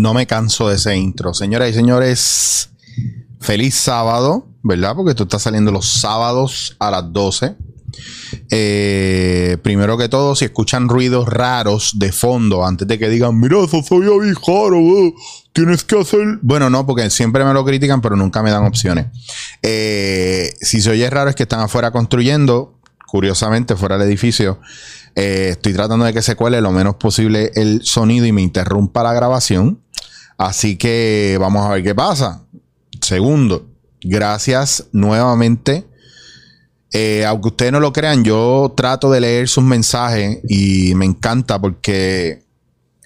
no me canso de ese intro. Señoras y señores, feliz sábado, ¿verdad? Porque tú estás saliendo los sábados a las 12. Eh, primero que todo, si escuchan ruidos raros de fondo, antes de que digan, mira, eso soy abijaro, eh, tienes que hacer. Bueno, no, porque siempre me lo critican, pero nunca me dan opciones. Eh, si se oye raro, es que están afuera construyendo, curiosamente, fuera del edificio. estoy tratando de que se cuele lo menos posible el sonido y me interrumpa la grabación. Así que vamos a ver qué pasa. Segundo, gracias nuevamente eh, aunque ustedes no lo crean, yo trato de leer sus mensajes y me encanta porque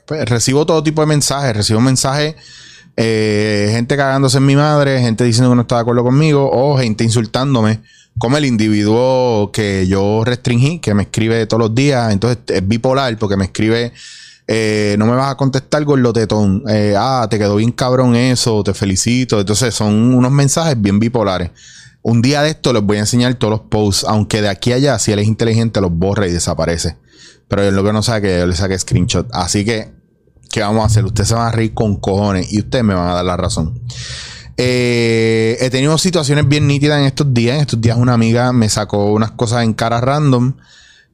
pues, recibo todo tipo de mensajes. Recibo mensajes, eh, gente cagándose en mi madre, gente diciendo que no está de acuerdo conmigo o gente insultándome, como el individuo que yo restringí, que me escribe todos los días. Entonces es bipolar porque me escribe. Eh, no me vas a contestar con lo tetón. ah, te quedó bien cabrón eso, te felicito. Entonces son unos mensajes bien bipolares. Un día de esto les voy a enseñar todos los posts, aunque de aquí a allá, si él es inteligente, los borra y desaparece. Pero él lo que no sabe que yo le saqué screenshot. Así que, ¿qué vamos a hacer? Ustedes se van a reír con cojones y ustedes me van a dar la razón. Eh, he tenido situaciones bien nítidas en estos días. En estos días una amiga me sacó unas cosas en cara random.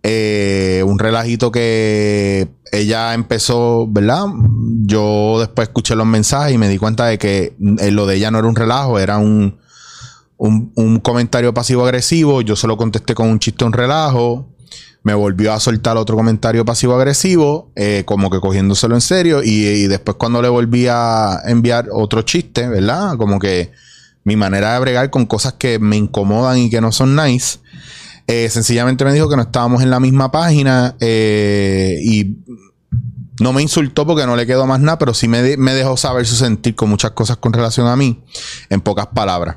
Eh, un relajito que ella empezó, ¿verdad? Yo después escuché los mensajes y me di cuenta de que eh, lo de ella no era un relajo, era un, un, comentario pasivo-agresivo, yo solo contesté con un chiste, un relajo, me volvió a soltar otro comentario pasivo-agresivo, eh, como que cogiéndoselo en serio, y, después cuando le volví a enviar otro chiste, ¿verdad? Como que mi manera de bregar con cosas que me incomodan y que no son nice, eh, sencillamente me dijo que no estábamos en la misma página eh, y no me insultó porque no le quedó más nada, pero sí me, me dejó saber su sentir con muchas cosas con relación a mí, en pocas palabras.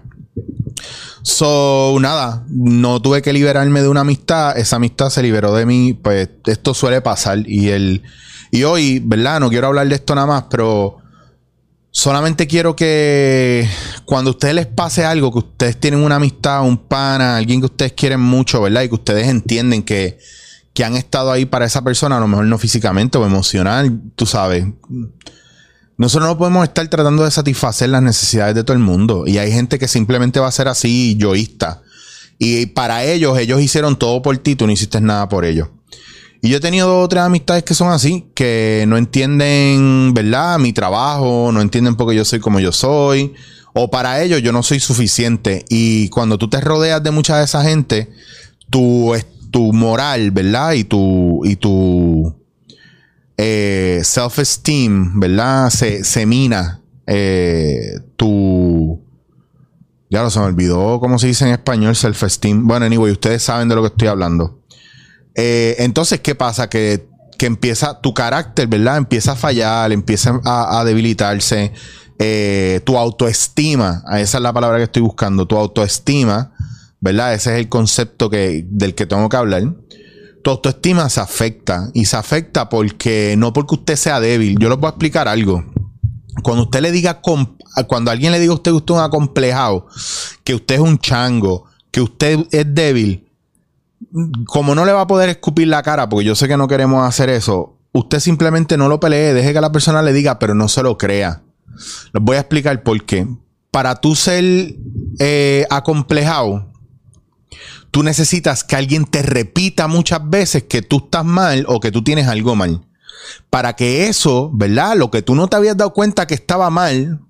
So, nada, no tuve que liberarme de una amistad, esa amistad se liberó de mí, pues esto suele pasar y el y hoy, ¿verdad? No quiero hablar de esto nada más, pero solamente quiero que cuando a ustedes les pase algo, que ustedes tienen una amistad, un pana, alguien que ustedes quieren mucho, ¿verdad? Y que ustedes entienden que, que han estado ahí para esa persona, a lo mejor no físicamente o emocional, tú sabes nosotros no podemos estar tratando de satisfacer las necesidades de todo el mundo. Y hay gente que simplemente va a ser así, yoísta. Y para ellos, ellos hicieron todo por ti, tú no hiciste nada por ellos. Y yo he tenido dos o tres amistades que son así, que no entienden, ¿verdad? Mi trabajo, no entienden por qué yo soy como yo soy. O para ellos yo no soy suficiente. Y cuando tú te rodeas de mucha de esa gente, tu, tu moral, ¿verdad? Y tu, y tu, eh, self-esteem, ¿verdad? Se, se mina eh, tu... Ya lo se me olvidó cómo se dice en español self-esteem. Bueno, anyway, ustedes saben de lo que estoy hablando. Eh, entonces, ¿qué pasa? Que, que, empieza tu carácter, ¿verdad? Empieza a fallar, empieza a, debilitarse. tu autoestima, esa es la palabra que estoy buscando, tu autoestima, ¿verdad? Ese es el concepto que, del que tengo que hablar tu autoestima se afecta. Y se afecta porque no porque usted sea débil. Yo les voy a explicar algo. Cuando usted le diga, cuando alguien le diga a usted que usted es un acomplejado, que usted es un chango, que usted es débil, como no le va a poder escupir la cara, porque yo sé que no queremos hacer eso, usted simplemente no lo pelee, deje que la persona le diga, pero no se lo crea. Les voy a explicar por qué. Para tú ser eh, acomplejado, tú necesitas que alguien te repita muchas veces que tú estás mal o que tú tienes algo mal. Para que eso, ¿verdad? Lo que tú no te habías dado cuenta que estaba mal,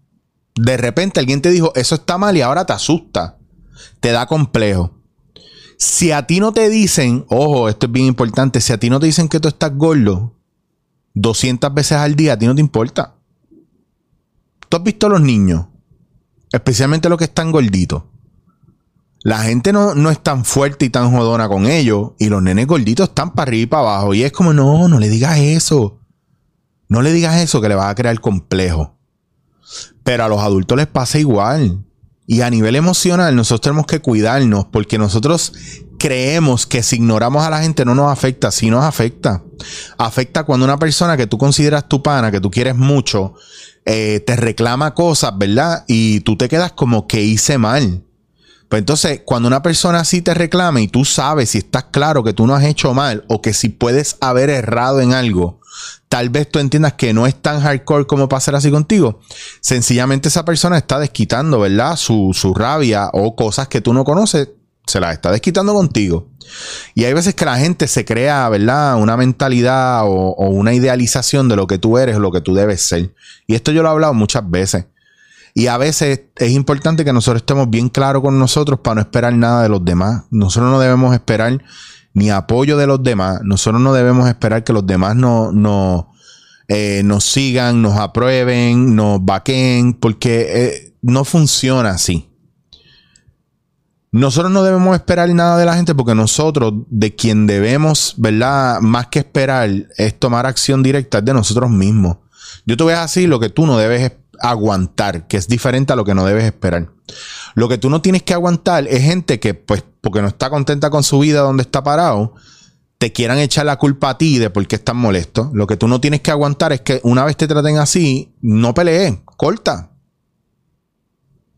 de repente alguien te dijo, eso está mal y ahora te asusta. Te da complejo. Si a ti no te dicen, ojo, esto es bien importante, si a ti no te dicen que tú estás gordo 200 veces al día, a ti no te importa. ¿Tú has visto a los niños? Especialmente los que están gorditos la gente no, no, es tan fuerte y tan jodona con ellos. Y los nenes gorditos están para arriba y para abajo. Y es como, no, no le digas eso. No le digas eso que le va a crear complejo. Pero a los adultos les pasa igual. Y a nivel emocional, nosotros tenemos que cuidarnos porque nosotros creemos que si ignoramos a la gente no nos afecta. Sí nos afecta. Afecta cuando una persona que tú consideras tu pana, que tú quieres mucho, eh, te reclama cosas, ¿verdad? Y tú te quedas como que hice mal. Pues entonces, cuando una persona así te reclama y tú sabes si estás claro que tú no has hecho mal o que si puedes haber errado en algo, tal vez tú entiendas que no es tan hardcore como pasar así contigo. Sencillamente esa persona está desquitando, ¿verdad? Su, su rabia o cosas que tú no conoces, se las está desquitando contigo. Y hay veces que la gente se crea, ¿verdad? Una mentalidad o, una idealización de lo que tú eres o lo que tú debes ser. Y esto yo lo he hablado muchas veces. Y a veces es importante que nosotros estemos bien claros con nosotros para no esperar nada de los demás. Nosotros no debemos esperar ni apoyo de los demás. Nosotros no debemos esperar que los demás no, no, eh, nos sigan, nos aprueben, nos vaquen, porque eh, no funciona así. Nosotros no debemos esperar nada de la gente porque nosotros, de quien debemos, ¿verdad? Más que esperar, es tomar acción directa de nosotros mismos. Yo te voy a decir lo que tú no debes aguantar, que es diferente a lo que no debes esperar. Lo que tú no tienes que aguantar es gente que, pues, porque no está contenta con su vida donde está parado, te quieran echar la culpa a ti de por qué estás molesto. Lo que tú no tienes que aguantar es que una vez te traten así, no pelees, corta,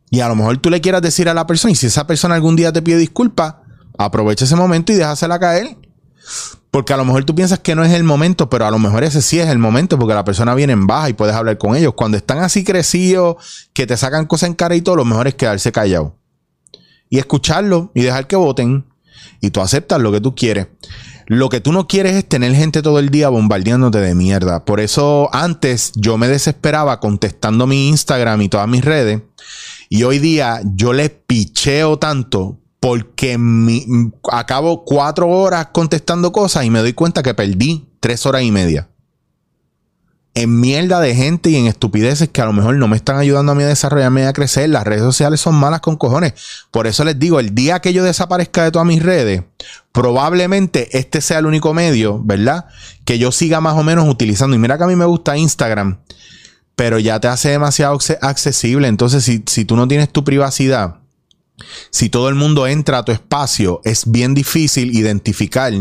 y a lo mejor tú le quieras decir a la persona, y si esa persona algún día te pide disculpas, aprovecha ese momento y déjasela caer. Porque a lo mejor tú piensas que no es el momento, pero a lo mejor ese sí es el momento porque la persona viene en baja y puedes hablar con ellos. Cuando están así crecidos, que te sacan cosas en cara y todo, lo mejor es quedarse callado. Y escucharlo y dejar que voten. Y tú aceptas lo que tú quieres. Lo que tú no quieres es tener gente todo el día bombardeándote de mierda. Por eso antes yo me desesperaba contestando mi Instagram y todas mis redes y hoy día yo le picheo tanto porque acabo cuatro horas contestando cosas y me doy cuenta que perdí tres horas y media. En mierda de gente y en estupideces que a lo mejor no me están ayudando a mí a desarrollarme y a crecer. Las redes sociales son malas con cojones. Por eso les digo, el día que yo desaparezca de todas mis redes, probablemente este sea el único medio, ¿verdad? Que yo siga más o menos utilizando. Y mira que a mí me gusta Instagram pero ya te hace demasiado accesible. Entonces, si, si, tú no tienes tu privacidad, si todo el mundo entra a tu espacio, es bien difícil identificar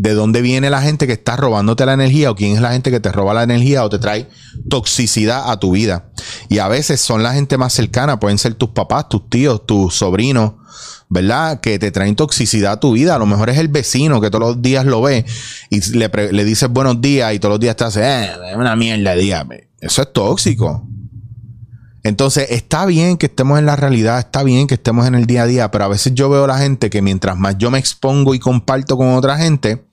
de dónde viene la gente que está robándote la energía o quién es la gente que te roba la energía o te trae toxicidad a tu vida. Y a veces son la gente más cercana, pueden ser tus papás, tus tíos, tus sobrinos, ¿verdad? Que te traen toxicidad a tu vida. A lo mejor es el vecino que todos los días lo ve y le, le dices buenos días y todos los días te hace, eh, una mierda, dígame. Eso es tóxico. Entonces, está bien que estemos en la realidad, está bien que estemos en el día a día, pero a veces yo veo a la gente que mientras más yo me expongo y comparto con otra gente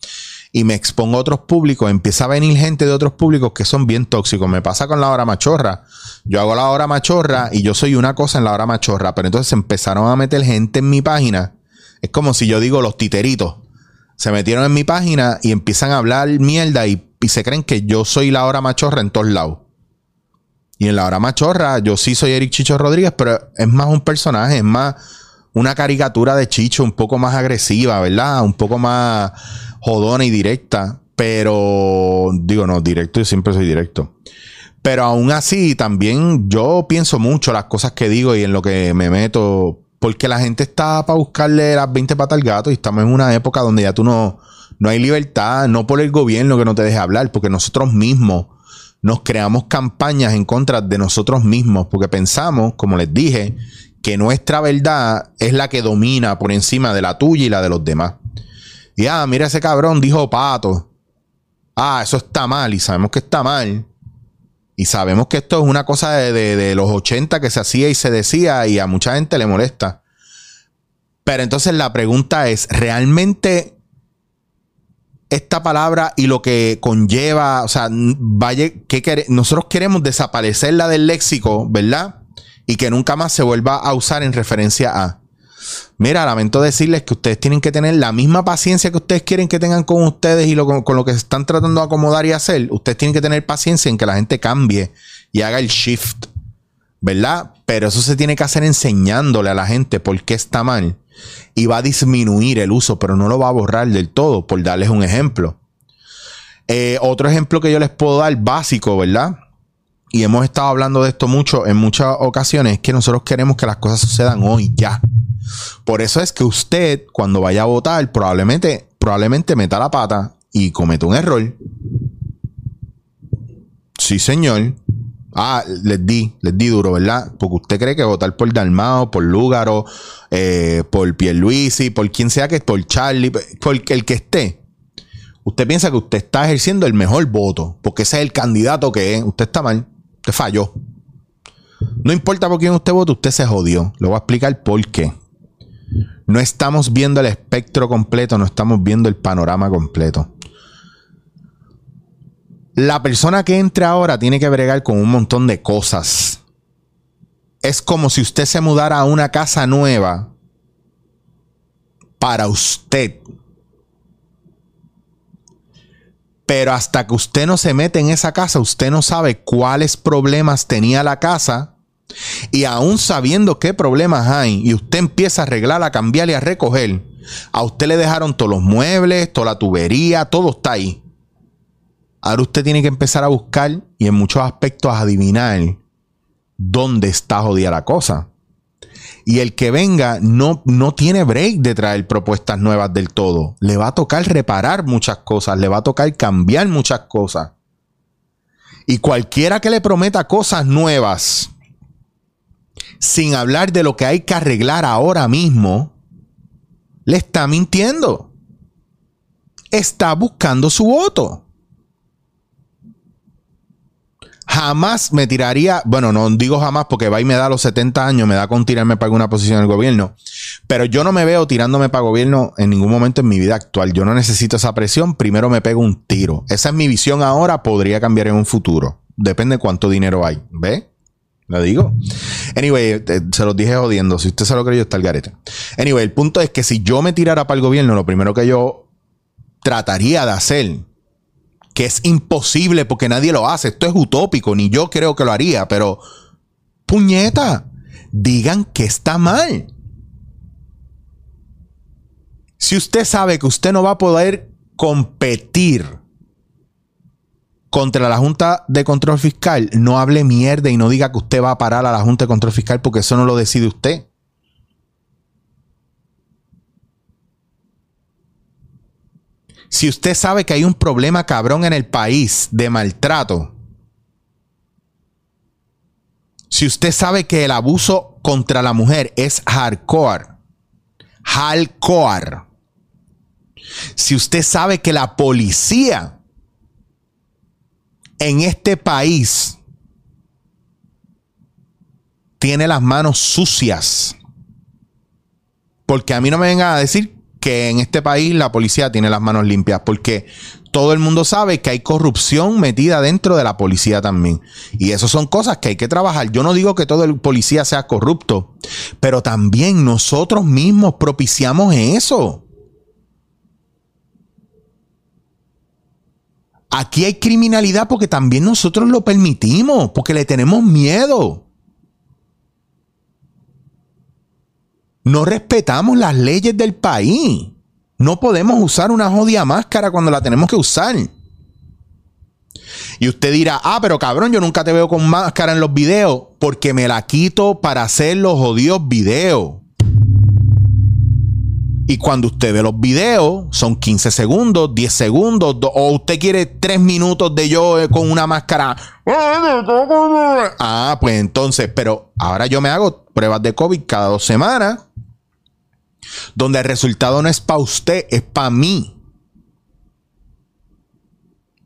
y me expongo a otros públicos, empieza a venir gente de otros públicos que son bien tóxicos. Me pasa con la hora machorra. Yo hago la hora machorra y yo soy una cosa en la hora machorra, pero entonces empezaron a meter gente en mi página. Es como si yo digo los titeritos. Se metieron en mi página y empiezan a hablar mierda y, y se creen que yo soy la hora machorra en todos lados. Y en la hora machorra, yo sí soy Eric Chicho Rodríguez, pero es más un personaje, es más una caricatura de Chicho un poco más agresiva, ¿verdad? Un poco más jodona y directa. Pero, digo, no, directo, yo siempre soy directo. Pero aún así, también yo pienso mucho las cosas que digo y en lo que me meto. Porque la gente está para buscarle las 20 patas al gato y estamos en una época donde ya tú no, no hay libertad, no por el gobierno que no te deje hablar, porque nosotros mismos nos creamos campañas en contra de nosotros mismos porque pensamos, como les dije, que nuestra verdad es la que domina por encima de la tuya y la de los demás. Y ah, mira ese cabrón, dijo pato. Ah, eso está mal y sabemos que está mal. Y sabemos que esto es una cosa de, de los 80 que se hacía y se decía y a mucha gente le molesta. Pero entonces la pregunta es, ¿realmente esta palabra y lo que conlleva, o sea, vaya, que nosotros queremos desaparecerla del léxico, ¿verdad? Y que nunca más se vuelva a usar en referencia a. Mira, lamento decirles que ustedes tienen que tener la misma paciencia que ustedes quieren que tengan con ustedes y lo, con lo que se están tratando de acomodar y hacer. Ustedes tienen que tener paciencia en que la gente cambie y haga el shift, ¿verdad? Pero eso se tiene que hacer enseñándole a la gente por qué está mal y va a disminuir el uso, pero no lo va a borrar del todo, por darles un ejemplo. Eh, otro ejemplo que yo les puedo dar, básico, ¿verdad? Y hemos estado hablando de esto mucho en muchas ocasiones, es que nosotros queremos que las cosas sucedan hoy, ya. Por eso es que usted, cuando vaya a votar, probablemente, probablemente meta la pata y cometa un error. Sí, señor. Ah, les di, les di duro, ¿verdad? Porque usted cree que votar por Dalmao, por Lúgaro, eh, por Pierluisi, por quien sea que por Charlie, por el que esté. usted piensa que usted está ejerciendo el mejor voto, porque ese es el candidato que es. Usted está mal, usted falló. No importa por quién usted vote, usted se jodió. Le voy a explicar por qué. No estamos viendo el espectro completo, no estamos viendo el panorama completo. La persona que entre ahora tiene que bregar con un montón de cosas. Es como si usted se mudara a una casa nueva para usted. Pero hasta que usted no se mete en esa casa, usted no sabe cuáles problemas tenía la casa. Y aún sabiendo qué problemas hay, y usted empieza a arreglar, a cambiar y a recoger, a usted le dejaron todos los muebles, toda la tubería, todo está ahí. Ahora usted tiene que empezar a buscar y en muchos aspectos adivinar dónde está jodida la cosa. Y el que venga no, no tiene break de traer propuestas nuevas del todo. Le va a tocar reparar muchas cosas, le va a tocar cambiar muchas cosas. Y cualquiera que le prometa cosas nuevas, sin hablar de lo que hay que arreglar ahora mismo, le está mintiendo. Está buscando su voto jamás me tiraría, bueno, no digo jamás porque va y me da los 70 años, me da con tirarme para alguna posición en el gobierno, pero yo no me veo tirándome para gobierno en ningún momento en mi vida actual. Yo no necesito esa presión, primero me pego un tiro. Esa es mi visión ahora, podría cambiar en un futuro. Depende de cuánto dinero hay, ¿ve? Lo digo. Anyway, se los dije jodiendo. Si usted se lo creyó, está el garete. Anyway, el punto es que si yo me tirara para el gobierno, lo primero que yo trataría de hacer que es imposible porque nadie lo hace. Esto es utópico, ni yo creo que lo haría, pero puñeta, digan que está mal. Si usted sabe que usted no va a poder competir contra la Junta de Control Fiscal, no hable mierda y no diga que usted va a parar a la Junta de Control Fiscal porque eso no lo decide usted. Si usted sabe que hay un problema cabrón en el país de maltrato, si usted sabe que el abuso contra la mujer es hardcore, hardcore, si usted sabe que la policía en este país tiene las manos sucias, porque a mí no me vengan a decir que en este país la policía tiene las manos limpias, porque todo el mundo sabe que hay corrupción metida dentro de la policía también. Y eso son cosas que hay que trabajar. Yo no digo que todo el policía sea corrupto, pero también nosotros mismos propiciamos eso. Aquí hay criminalidad porque también nosotros lo permitimos, porque le tenemos miedo. No respetamos las leyes del país. No podemos usar una jodida máscara cuando la tenemos que usar. Y usted dirá, ah, pero cabrón, yo nunca te veo con máscara en los videos porque me la quito para hacer los jodidos videos. Y cuando usted ve los videos, son 15 segundos, 10 segundos, o usted quiere 3 minutos de yo eh, con una máscara. Ah, pues entonces, pero ahora yo me hago pruebas de COVID cada dos semanas donde el resultado no es para usted, es para mí.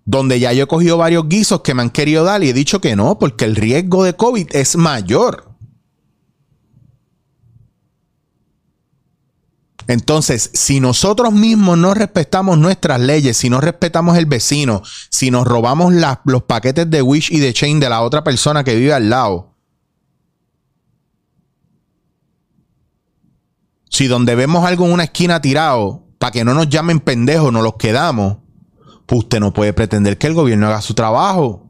Donde ya yo he cogido varios guisos que me han querido dar y he dicho que no, porque el riesgo de COVID es mayor. Entonces, si nosotros mismos no respetamos nuestras leyes, si no respetamos el vecino, si nos robamos los paquetes de Wish y de Chain de la otra persona que vive al lado, Si donde vemos algo en una esquina tirado, para que no nos llamen pendejos, nos los quedamos, pues usted no puede pretender que el gobierno haga su trabajo.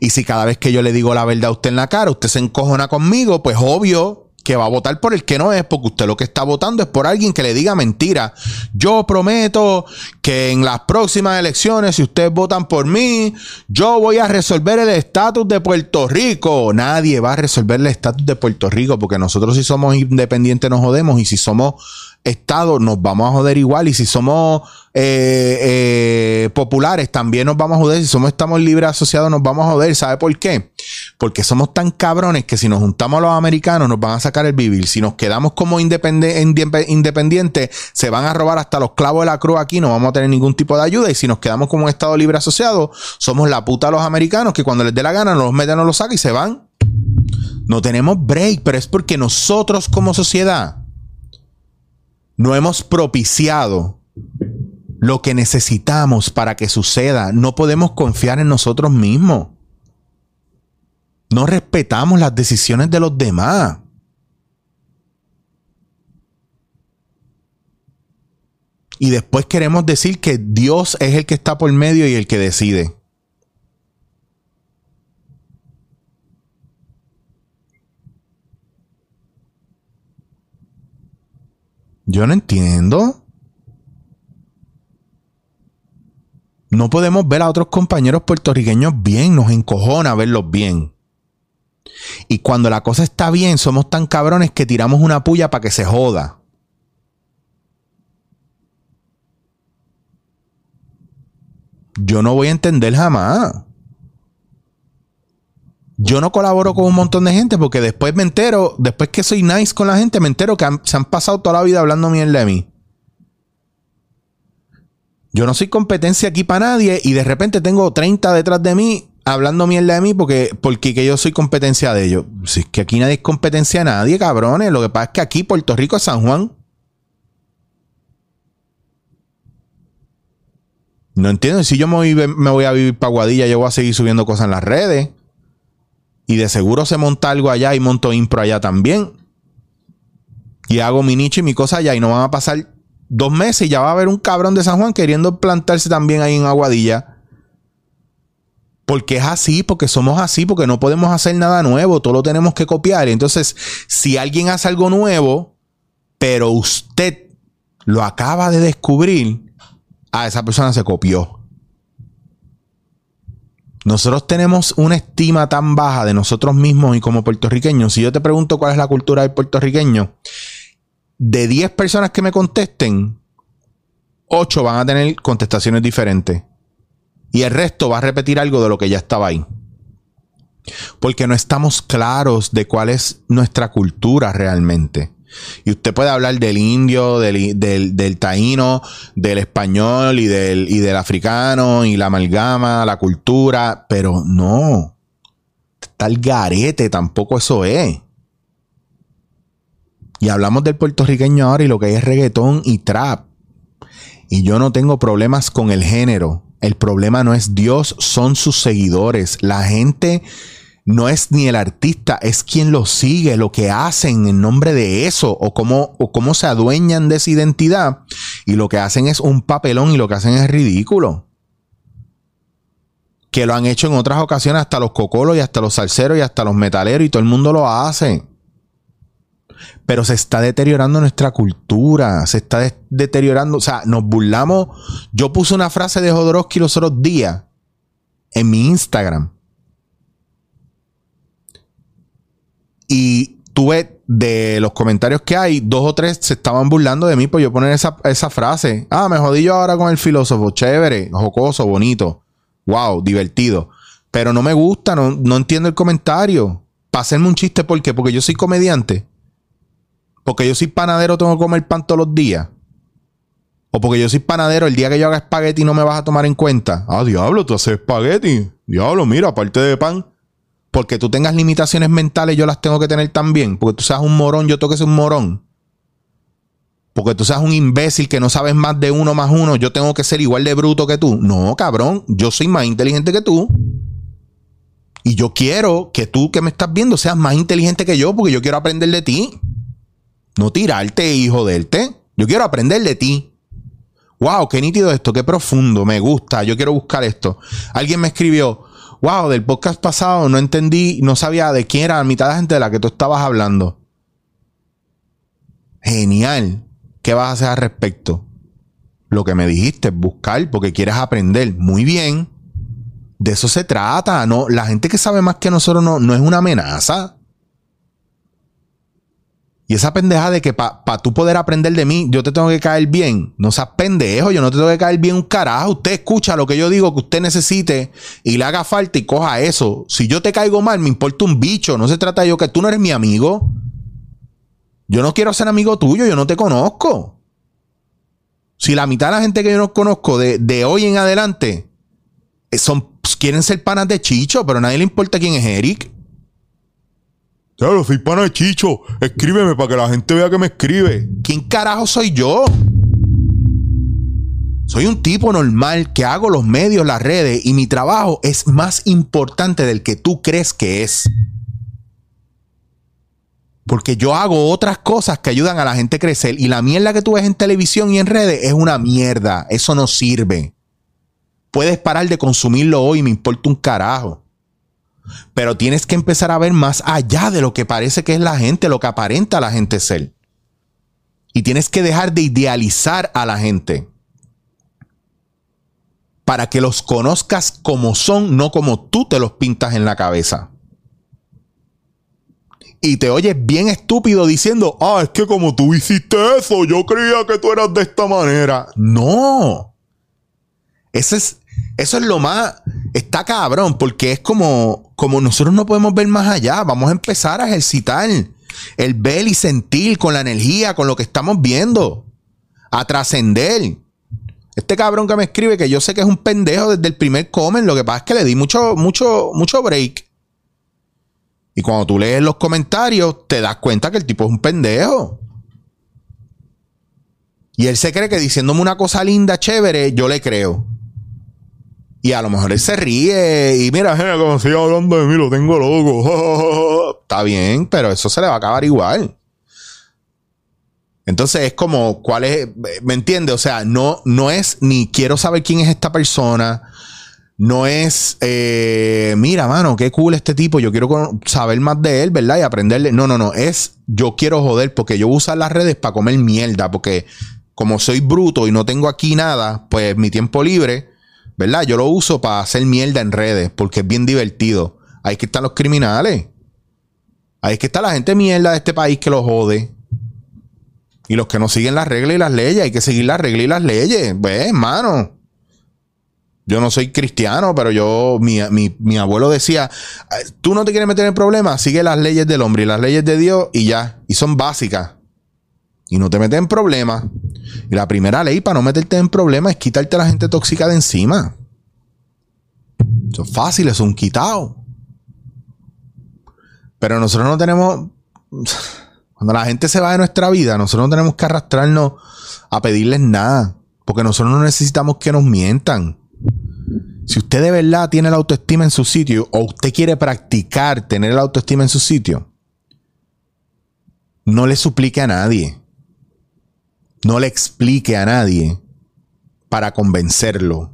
Y si cada vez que yo le digo la verdad a usted en la cara, usted se encojona conmigo, pues obvio que va a votar por el que no es, porque usted lo que está votando es por alguien que le diga mentira. Yo prometo que en las próximas elecciones, si ustedes votan por mí, yo voy a resolver el estatus de Puerto Rico. Nadie va a resolver el estatus de Puerto Rico, porque nosotros si somos independientes nos jodemos y si somos Estado nos vamos a joder igual. Y si somos eh, eh, populares, también nos vamos a joder. Si somos estamos libres asociados, nos vamos a joder. ¿Sabe por qué? Porque somos tan cabrones que si nos juntamos a los americanos, nos van a sacar el vivir. Si nos quedamos como independientes, se van a robar hasta los clavos de la cruz aquí. Nos vamos a tener ningún tipo de ayuda y si nos quedamos como un Estado libre asociado, somos la puta de los americanos que cuando les dé la gana nos los meten, nos los sacan y se van. No tenemos break, pero es porque nosotros como sociedad no hemos propiciado lo que necesitamos para que suceda. No podemos confiar en nosotros mismos. No respetamos las decisiones de los demás. Y después queremos decir que Dios es el que está por medio y el que decide. Yo no entiendo. No podemos ver a otros compañeros puertorriqueños bien, nos encojona verlos bien. Y cuando la cosa está bien, somos tan cabrones que tiramos una puya para que se joda. Yo no voy a entender jamás. Yo no colaboro con un montón de gente porque después me entero, después que soy nice con la gente, me entero que se han pasado toda la vida hablando mierda de mí. Yo no soy competencia aquí para nadie y de repente tengo 30 detrás de mí hablando mierda de mí porque, porque que yo soy competencia de ellos. Si es que aquí nadie es competencia de nadie, cabrones. Lo que pasa es que aquí Puerto Rico es San Juan. No entiendo. Si yo me voy, me voy a vivir para Guadilla, yo voy a seguir subiendo cosas en las redes. Y de seguro se monta algo allá y monto impro allá también. Y hago mi nicho y mi cosa allá. Y no van a pasar dos meses y ya va a haber un cabrón de San Juan queriendo plantarse también ahí en Aguadilla. Porque es así, porque somos así, porque no podemos hacer nada nuevo, todo lo tenemos que copiar. Entonces, si alguien hace algo nuevo, pero usted lo acaba de descubrir, a esa persona se copió. Nosotros tenemos una estima tan baja de nosotros mismos y como puertorriqueños. Si yo te pregunto cuál es la cultura del puertorriqueño, de 10 personas que me contesten, 8 van a tener contestaciones diferentes y el resto va a repetir algo de lo que ya estaba ahí. Porque no estamos claros de cuál es nuestra cultura realmente. Y usted puede hablar del indio, del, del, taíno, del español y del, y del africano y la amalgama, la cultura, pero no. Está el garete, tampoco eso es. Y hablamos del puertorriqueño ahora y lo que es reggaetón y trap. Y yo no tengo problemas con el género. El problema no es Dios, son sus seguidores. La gente no es ni el artista, es quien lo sigue, lo que hacen en nombre de eso o cómo, o cómo se adueñan de esa identidad. Y lo que hacen es un papelón y lo que hacen es ridículo. Que lo han hecho en otras ocasiones hasta los cocolos y hasta los salseros y hasta los metaleros y todo el mundo lo hace pero se está deteriorando nuestra cultura, se está deteriorando, o sea, nos burlamos. Yo puse una frase de Jodorowsky los otros días en mi Instagram. Y tuve de los comentarios que hay, dos o tres se estaban burlando de mí por yo poner esa, esa frase. Ah, me jodí yo ahora con el filósofo. Chévere, jocoso, bonito. Wow, divertido. Pero no me gusta, no, no entiendo el comentario. Para hacerme un chiste, ¿por qué? Porque yo soy comediante. Porque yo soy panadero, tengo que comer pan todos los días. O porque yo soy panadero, el día que yo haga espagueti no me vas a tomar en cuenta. Ah, diablo, tú haces espagueti. Diablo, mira, aparte de pan. Porque tú tengas limitaciones mentales, yo las tengo que tener también. Porque tú seas un morón, yo tengo que ser un morón. Porque tú seas un imbécil que no sabes más de uno más uno, yo tengo que ser igual de bruto que tú. No, cabrón, yo soy más inteligente que tú. Y yo quiero que tú que me estás viendo seas más inteligente que yo, porque yo quiero aprender de ti. No tirarte y joderte. Yo quiero aprender de ti. Wow, qué nítido esto, qué profundo, me gusta, yo quiero buscar esto. Alguien me escribió, wow, del podcast pasado no entendí, no sabía de quién era la mitad de la gente de la que tú estabas hablando. Genial. ¿Qué vas a hacer al respecto? Lo que me dijiste, buscar porque quieres aprender. Muy bien. De eso se trata. No, la gente que sabe más que nosotros no, no es una amenaza. Y esa pendeja de que para pa tú poder aprender de mí, yo te tengo que caer bien. No seas pendejo, yo no te tengo que caer bien un carajo. Usted escucha lo que yo digo que usted necesite y le haga falta y coja eso. Si yo te caigo mal, me importa un bicho. No se trata de yo que tú no eres mi amigo. Yo no quiero ser amigo tuyo, yo no te conozco. Si la mitad de la gente que yo no conozco de, hoy en adelante eh, son, pues, quieren ser panas de Chicho, pero a nadie le importa quién es Eric. Claro, soy pana de Chicho. Escríbeme para que la gente vea que me escribe. ¿Quién carajo soy yo? Soy un tipo normal que hago los medios, las redes y mi trabajo es más importante del que tú crees que es. Porque yo hago otras cosas que ayudan a la gente a crecer y la mierda que tú ves en televisión y en redes es una mierda. Eso no sirve. Puedes parar de consumirlo hoy, me importa un carajo. Pero tienes que empezar a ver más allá de lo que parece que es la gente, lo que aparenta la gente ser. Y tienes que dejar de idealizar a la gente. Para que los conozcas como son, no como tú te los pintas en la cabeza y te oyes bien estúpido diciendo, ah, es que como tú hiciste eso, yo creía que tú eras de esta manera. No. Es, eso es lo más, está cabrón, porque es como, como nosotros no podemos ver más allá, vamos a empezar a ejercitar el ver y sentir con la energía, con lo que estamos viendo, a trascender. Este cabrón que me escribe, que yo sé que es un pendejo desde el primer comen, lo que pasa es que le di mucho, mucho, mucho break. Y cuando tú lees los comentarios, te das cuenta que el tipo es un pendejo. Y él se cree que diciéndome una cosa linda, chévere, yo le creo. Y a lo mejor él se ríe y mira, como sigue hablando de mí, lo tengo loco. Está bien, pero eso se le va a acabar igual. Entonces es como, ¿cuál es? ¿Me entiende? O sea, no, no es ni quiero saber quién es esta persona no es, eh, mira, mano, qué cool este tipo, yo quiero saber más de él, ¿verdad? Y aprenderle. No, no, no, es yo quiero joder porque yo uso las redes para comer mierda, porque como soy bruto y no tengo aquí nada, pues mi tiempo libre, ¿verdad? Yo lo uso para hacer mierda en redes, porque es bien divertido. Ahí que están los criminales. Ahí que está la gente mierda de este país que lo jode. Y los que no siguen las reglas y las leyes, hay que seguir las reglas y las leyes. Pues, hermano. Yo no soy cristiano, pero yo, mi, abuelo decía, tú no te quieres meter en problemas, sigue las leyes del hombre y las leyes de Dios y ya, y son básicas. Y no te metes en problemas. Y la primera ley para no meterte en problemas es quitarte a la gente tóxica de encima. Eso es fácil, es un quitado. Pero nosotros no tenemos. Cuando la gente se va de nuestra vida, nosotros no tenemos que arrastrarnos a pedirles nada. Porque nosotros no necesitamos que nos mientan. Si usted de verdad tiene la autoestima en su sitio o usted quiere practicar tener la autoestima en su sitio, no le suplique a nadie. No le explique a nadie para convencerlo.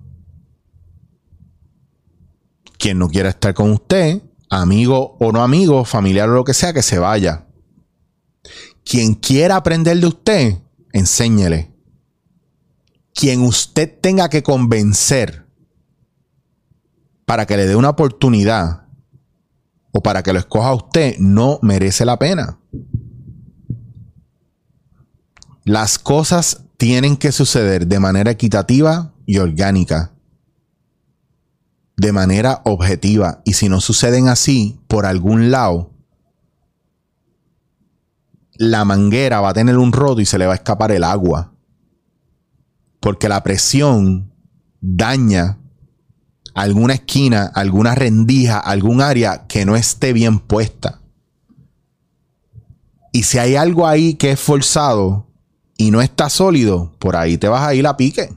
Quien no quiera estar con usted, amigo o no amigo, familiar o lo que sea, que se vaya. Quien quiera aprender de usted, enséñele. Quien usted tenga que convencer para que le dé una oportunidad o para que lo escoja usted no merece la pena. Las cosas tienen que suceder de manera equitativa y orgánica. De manera objetiva. Y si no suceden así, por algún lado, la manguera va a tener un roto y se le va a escapar el agua. Porque la presión daña alguna esquina, alguna rendija, algún área que no esté bien puesta. Y si hay algo ahí que es forzado y no está sólido, por ahí te vas a ir a pique.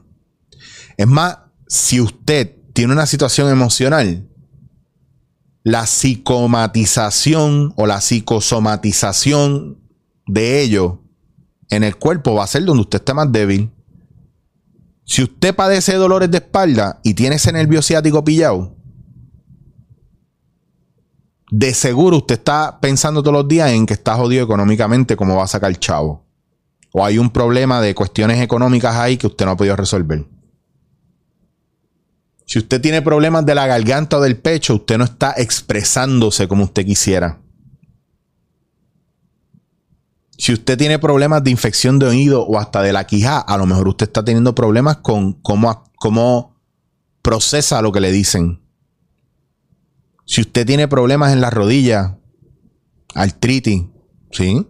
Es más, si usted tiene una situación emocional, la psicomatización o la psicosomatización de ello en el cuerpo va a ser donde usted esté más débil. Si usted padece dolores de espalda y tiene ese nervio ciático pillado, de seguro usted está pensando todos los días en que está jodido económicamente, cómo va a sacar el chavo. O hay un problema de cuestiones económicas ahí que usted no ha podido resolver. Si usted tiene problemas de la garganta o del pecho, usted no está expresándose como usted quisiera. Si usted tiene problemas de infección de oído o hasta de la quija, a lo mejor usted está teniendo problemas con cómo, cómo procesa lo que le dicen. Si usted tiene problemas en la rodilla, artritis, ¿sí?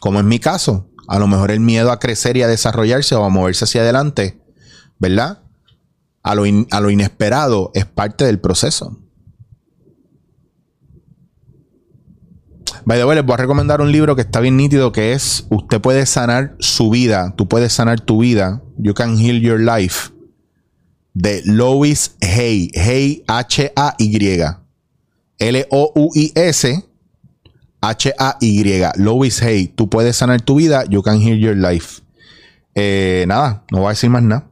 Como en mi caso, A lo mejor el miedo a crecer y a desarrollarse o a moverse hacia adelante, ¿verdad? A lo, a lo inesperado es parte del proceso. By the way, les voy a recomendar un libro que está bien nítido que es Usted puede sanar su vida. Tú puedes sanar tu vida. You can heal your life. De Lois Hay. Hay H-A-Y. L-O-U-I-S. H-A-Y. Lois Hay. Tú puedes sanar tu vida. You can heal your life. Eh, nada, no voy a decir más nada.